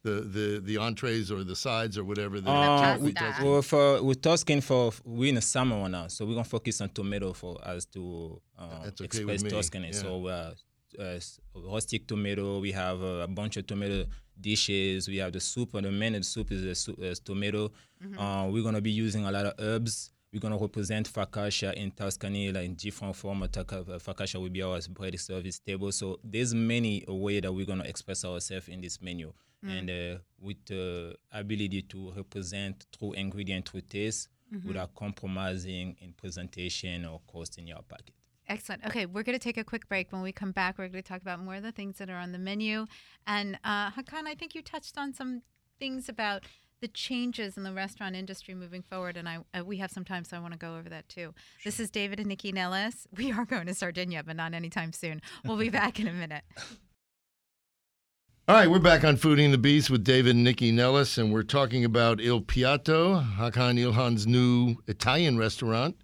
the the, the entrees or the sides or whatever? The, Uh, we, pasta. well, for with Tuscan for we're in the summer one now, so we're gonna focus on tomato for us to uh, okay express me, Tuscany. yeah. So uh, uh, rustic tomato. We have uh, a bunch of tomato dishes. We have the soup, and the main of soup is the soup, is tomato. Uh, we're gonna be using a lot of herbs, we're going to represent focaccia in Tuscany like in different form. of Focaccia will be our bread service table. So there's many a way that we're going to express ourselves in this menu. Mm. And uh, with the ability to represent true ingredient, through taste, mm-hmm. without compromising in presentation or cost in your packet. Excellent. Okay, we're going to take a quick break. When we come back, we're going to talk about more of the things that are on the menu. And uh, Hakan, I think you touched on some things about the changes in the restaurant industry moving forward, and I uh, we have some time, so I want to go over that too. Sure. This is David and Nycci Nellis. We are going to Sardinia, but not anytime soon. We'll be back in a minute. All right, we're back on Foodie and the Beast with David and Nycci Nellis, and we're talking about Il Piatto, Hakan Ilhan's new Italian restaurant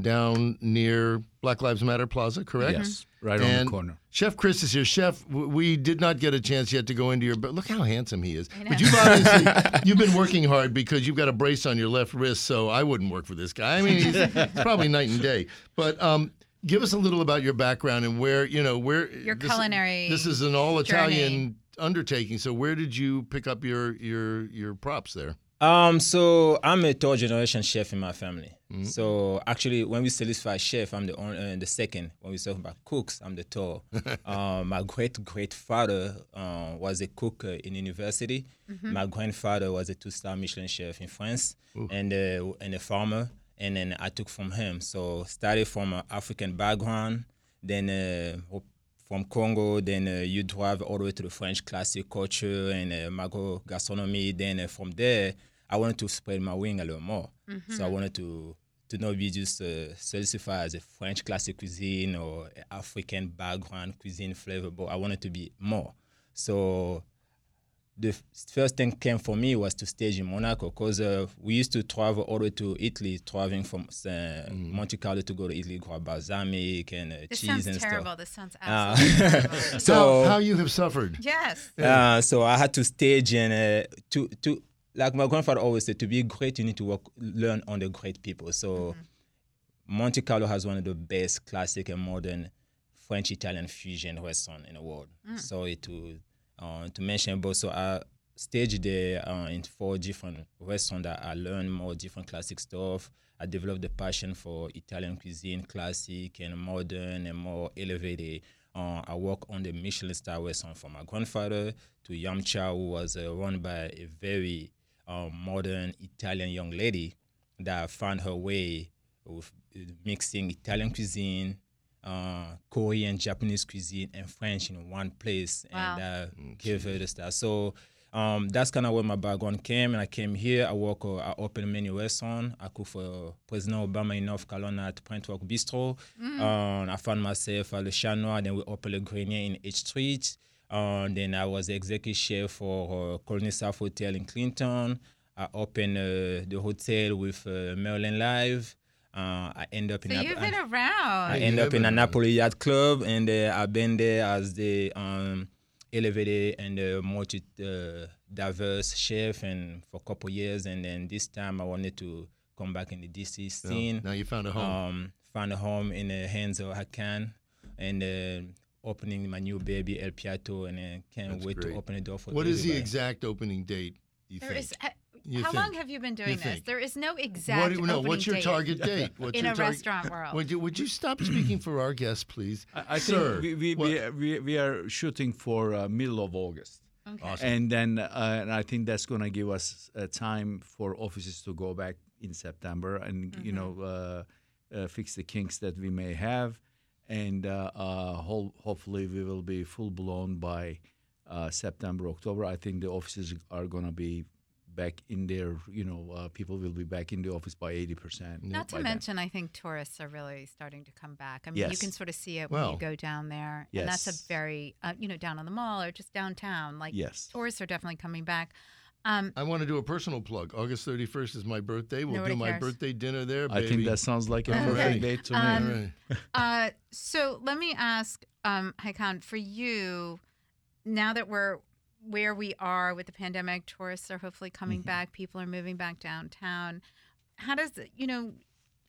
down near Black Lives Matter Plaza, correct? Yes, right and on the corner. Chef Chris is here. Chef, we did not get a chance yet to go into your, but look how handsome he is. But you've obviously you've been working hard because you've got a brace on your left wrist, so I wouldn't work for this guy. I mean, he's, he's probably night and day. But um, give us a little about your background and where you know where your this, culinary. This is an all Italian undertaking. So where did you pick up your your your props there? Um, so I'm a third generation chef in my family. Mm-hmm. So actually, when we solidify chef, I'm the only, uh, the second. When we talk about cooks, I'm the third. um, my great great father uh, was a cook uh, in university. Mm-hmm. My grandfather was a two star Michelin chef in France, Ooh. and uh, and a farmer. And then I took from him. So started from an African background, then uh, from Congo, then uh, you drive all the way to the French classic culture and uh, Mago gastronomy. Then uh, from there, I wanted to spread my wing a little more. Mm-hmm. So I wanted to to not be just uh, certified as a French classic cuisine or African background cuisine flavor, but I wanted to be more. So the first thing came for me was to stage in Monaco because uh, we used to travel all the way to Italy, traveling from uh, mm. Monte Carlo to go to Italy, grab balsamic and uh, this cheese and terrible. stuff. This sounds uh, absolutely uh, terrible. So how, how, you have suffered? Yes. Uh, so I had to stage and uh, to to like my grandfather always said, to be great, you need to work, learn on the great people. So mm-hmm. Monte Carlo has one of the best classic and modern French Italian fusion restaurant in the world. Mm. So to uh, to mention both, so I staged there uh, in four different restaurants that I learned more different classic stuff. I developed the passion for Italian cuisine, classic and modern and more elevated. Uh, I work on the Michelin star restaurant from my grandfather to Yum Cha, who was uh, run by a very um, modern Italian young lady that found her way with mixing Italian cuisine, uh, Korean, Japanese cuisine, and French in one place, wow. and uh, mm, gave her the star. So um, that's kind of where my background came, and I came here. I work, uh, I open many restaurants. I cook for President Obama in North Carolina at Printwork Bistro. Mm-hmm. Um, I found myself at Le Chat Noir, then we opened Le Grenier in H Street. Uh, then I was executive chef for uh, Colony South Hotel in Clinton. I opened uh, the hotel with uh, Maryland Live. Uh, I end up in. so in. you've been around. I end up in a Napoli Yacht Club, and uh, I've been there as the um, elevated and uh, multi uh, diverse chef, and for a couple years, and then this time I wanted to come back in the DC scene. now you found a home. Um, found a home in the hands of Hakan, and uh, opening my new baby Il Piatto, and I can't That's wait great. to open the door for. What is the exact opening date? You there think? Is, uh, you how think? long have you been doing you this? Think? There is no exact. What, no, what's your date target date? What's in your a tar- restaurant world? Would you, would you stop speaking for our guests, please? I, I Sir, think we, we, we, we, are shooting for uh, middle of August. Okay. Awesome. And then uh, and I think that's going to give us uh, time for offices to go back in September and mm-hmm. you know uh, uh, fix the kinks that we may have and uh, uh, ho- hopefully we will be full blown by uh, September, October. I think the offices are going to be back in there. You know, uh, people will be back in the office by eighty percent. Not to mention, then. I think tourists are really starting to come back. I mean, yes. you can sort of see it when well, you go down there, yes. and that's a very, uh, you know, down on the mall or just downtown. Like, yes. tourists are definitely coming back. Um, I want to do a personal plug. August 31st is my birthday. We'll do my cares. birthday dinner there. Baby. I think that sounds like a perfect date to um, me. uh, so let me ask, um, Hakan, for you, now that we're where we are with the pandemic, tourists are hopefully coming mm-hmm. back, people are moving back downtown. How does you know?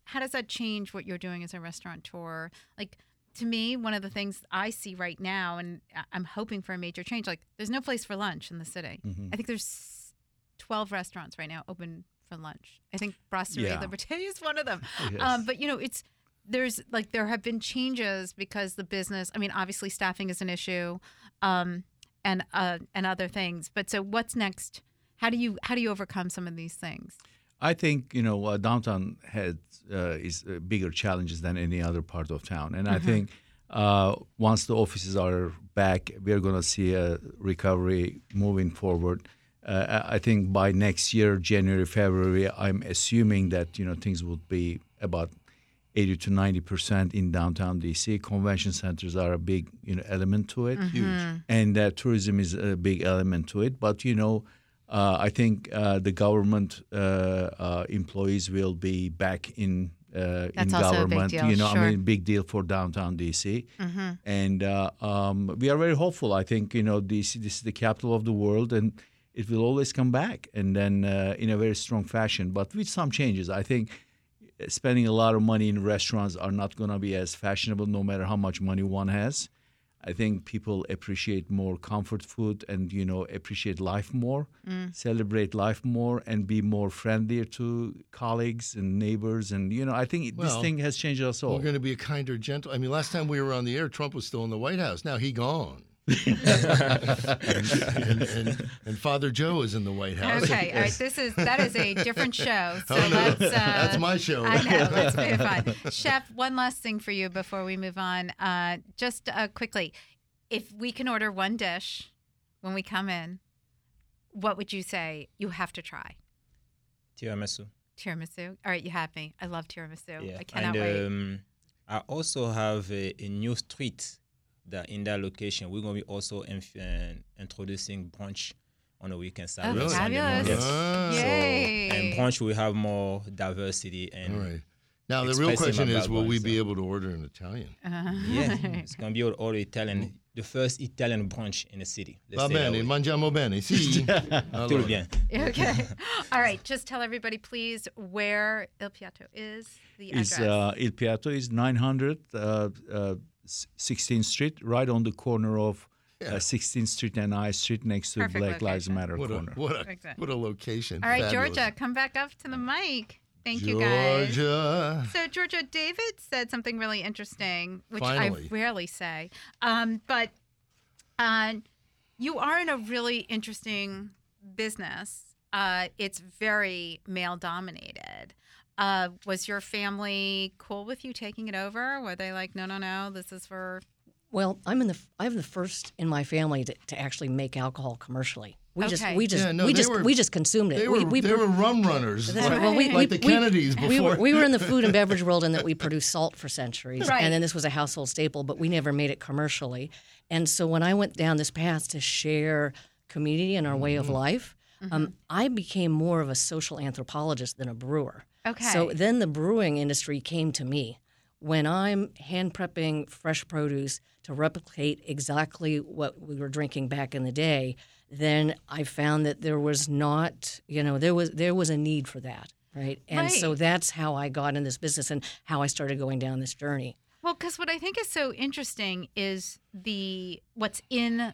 How does that change what you're doing as a restaurateur? Like to me, one of the things I see right now, and I'm hoping for a major change. Like, there's no place for lunch in the city. Mm-hmm. I think there's 12 restaurants right now open for lunch. I think Brasserie Yeah. Liberté is one of them. Yes. Um, but you know, it's there's like there have been changes because the business. I mean, obviously staffing is an issue, um, and uh, and other things. But so what's next? How do you how do you overcome some of these things? I think you know uh, downtown has uh, is uh, bigger challenges than any other part of town, and I think uh, once the offices are back, we are going to see a recovery moving forward. Uh, I think by next year, January, February, I'm assuming that you know things would be about 80 to 90 percent in downtown DC. Convention centers are a big you know element to it, Huge. and uh, tourism is a big element to it. But you know, uh, I think uh, the government uh, uh, employees will be back in uh, in That's also a big government. deal, You know, sure. I mean, big deal for downtown DC, and uh, um, we are very hopeful. I think you know DC this is the capital of the world, and it will always come back, and then uh, in a very strong fashion, but with some changes. I think spending a lot of money in restaurants are not going to be as fashionable no matter how much money one has i think people appreciate more comfort food and you know appreciate life more mm. celebrate life more and be more friendlier to colleagues and neighbors and you know i think this thing has changed us all We're going to be a kinder, gentle. I mean, last time we were on the air, Trump was still in the White House. Now he gone. And, and, and Father Joe is in the White House. Okay, all right. This is that is a different show. So Oh, no. let's. Uh, That's my show. I know. Let's be fun. Chef, one last thing for you before we move on. Uh, just uh, quickly, if we can order one dish when we come in, what would you say you have to try? Tiramisu. Tiramisu. All right, you have me. I love tiramisu. Yeah. I cannot and wait. Um, I also have a, a new street that in that location we're gonna be also inf- uh, introducing brunch on the weekend Oh, Saturday, Sunday fabulous. morning. Ah. Yay. And brunch will have more diversity and All right. Now the real question is, will we background, be able to order an Italian? Uh-huh. yeah, it's gonna be all, all Italian. The first Italian brunch in the city. Let's Va bene, mangiamo bene. Sì. Tutto bien. Okay. All right. Just tell everybody, please, where Il Piatto is. The address. is uh, Il Piatto is 900 uh, uh, 16th Street, right on the corner of uh, 16th Street and I Street, next to Perfect Black Lives. Matter What a, corner. what a, what a location. All right, Fabulous. Georgia, come back up to the mic. Thank you, guys. Georgia. So, Georgia, David said something really interesting, which Finally. I rarely say. Um, but uh, you are in a really interesting business. Uh, it's very male dominated. Uh, was your family cool with you taking it over? Were they like, no, no, no, this is for. Well, I'm in the I'm the first in my family to, to actually make alcohol commercially. We just we just Yeah, no, we just were- we just consumed it. They were, we they were rum runners. Like, right. Well, we- like we- the we- Kennedys before. we were, we were in the food and beverage world in that we produced salt for centuries. Right. And then this was a household staple, but we never made it commercially. And so when I went down this path to share community and our way of life, um, I became more of a social anthropologist than a brewer. Okay. So then the brewing industry came to me. When I'm hand prepping fresh produce to replicate exactly what we were drinking back in the day, then I found that there was not, you know, there was there was a need for that, right? And so that's how I got in this business and how I started going down this journey. Well, because what I think is so interesting is the what's in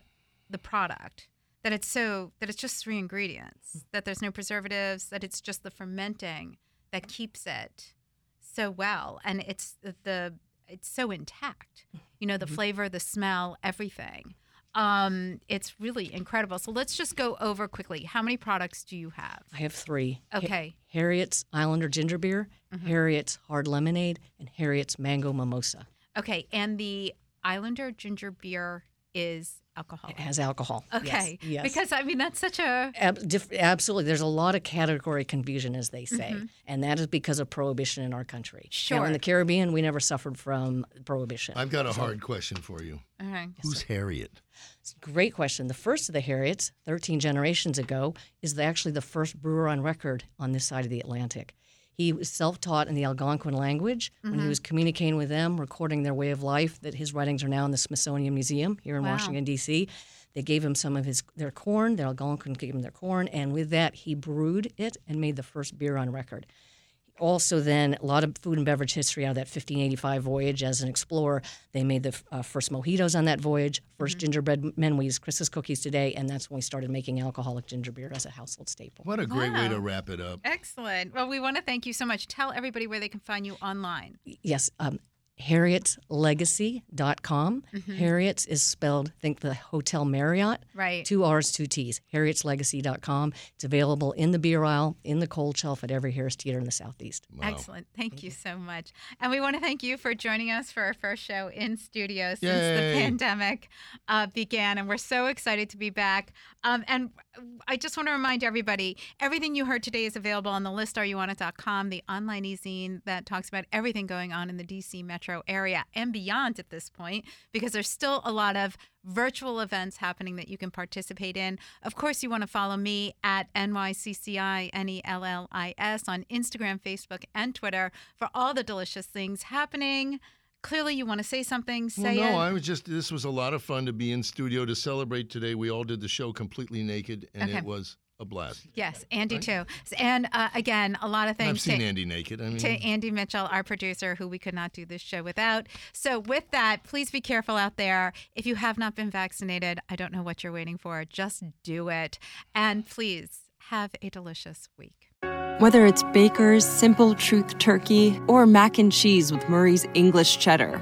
the product. That it's so that it's just three ingredients. Mm. That there's no preservatives. That it's just the fermenting that keeps it so well, and it's the, it's so intact. You know, the flavor, the smell, everything. Um, it's really incredible. So let's just go over quickly. How many products do you have? I have three. Ha- Okay. Harriet's Islander Ginger Beer, Harriet's Hard Lemonade, and Harriet's Mango Mimosa. Okay, and the Islander ginger beer is alcohol. It has alcohol. Okay. Yes. Because I mean that's such a Ab- diff- absolutely. There's a lot of category confusion, as they say, Mm-hmm. and that is because of prohibition in our country. Now, Sure. in the Caribbean, we never suffered from prohibition. I've got a hard question for you. okay. Who's Harriet? Great question. The first of the Harriets, 13 generations ago, is the, actually the first brewer on record on this side of the Atlantic. He was self taught in the Algonquin language. When Mm-hmm. he was communicating with them, recording their way of life, that his writings are now in the Smithsonian Museum here in Wow. Washington, D.C. They gave him some of his their corn. The Algonquin gave him their corn, and with that, he brewed it and made the first beer on record. Also then a lot of food and beverage history out of that 1585 voyage as an explorer. They made the uh, first mojitos on that voyage, 1st gingerbread men. We use Christmas cookies today, and that's when we started making alcoholic ginger beer as a household staple. What a great way to wrap it up. Excellent. Well, we want to thank you so much. Tell everybody where they can find you online. Yes, um, harrietslegacy.com. Harriet's is spelled, think the Hotel Marriott. Right. Two R's, two T's. harrietslegacy.com. It's available in the beer aisle, in the cold shelf at every Harris Teeter in the Southeast. Wow. Excellent. Thank you so much. And we want to thank you for joining us for our first show in studio since Yay. the pandemic uh, began. And we're so excited to be back. Um, and I just want to remind everybody everything you heard today is available on the listareyouonit.com, the online e-zine that talks about everything going on in the DC metro area and beyond at this point, because there's still a lot of virtual events happening that you can participate in. Of course, you want to follow me at NYCCI N-E-L-L-I-S on Instagram, Facebook, and Twitter for all the delicious things happening. Clearly, you want to say something, Well, say no, it. I was just. This was a lot of fun to be in studio to celebrate today. We all did the show completely naked, and Okay. it was a blast. Yes, Andy too. And uh, again, a lot of And I've thanks seen to, Andy naked. I mean, to Andy Mitchell, our producer, who we could not do this show without. So, with that, please be careful out there. If you have not been vaccinated, I don't know what you're waiting for. Just do it. And please have a delicious week. Whether it's Baker's Simple Truth Turkey or mac and cheese with Murray's English Cheddar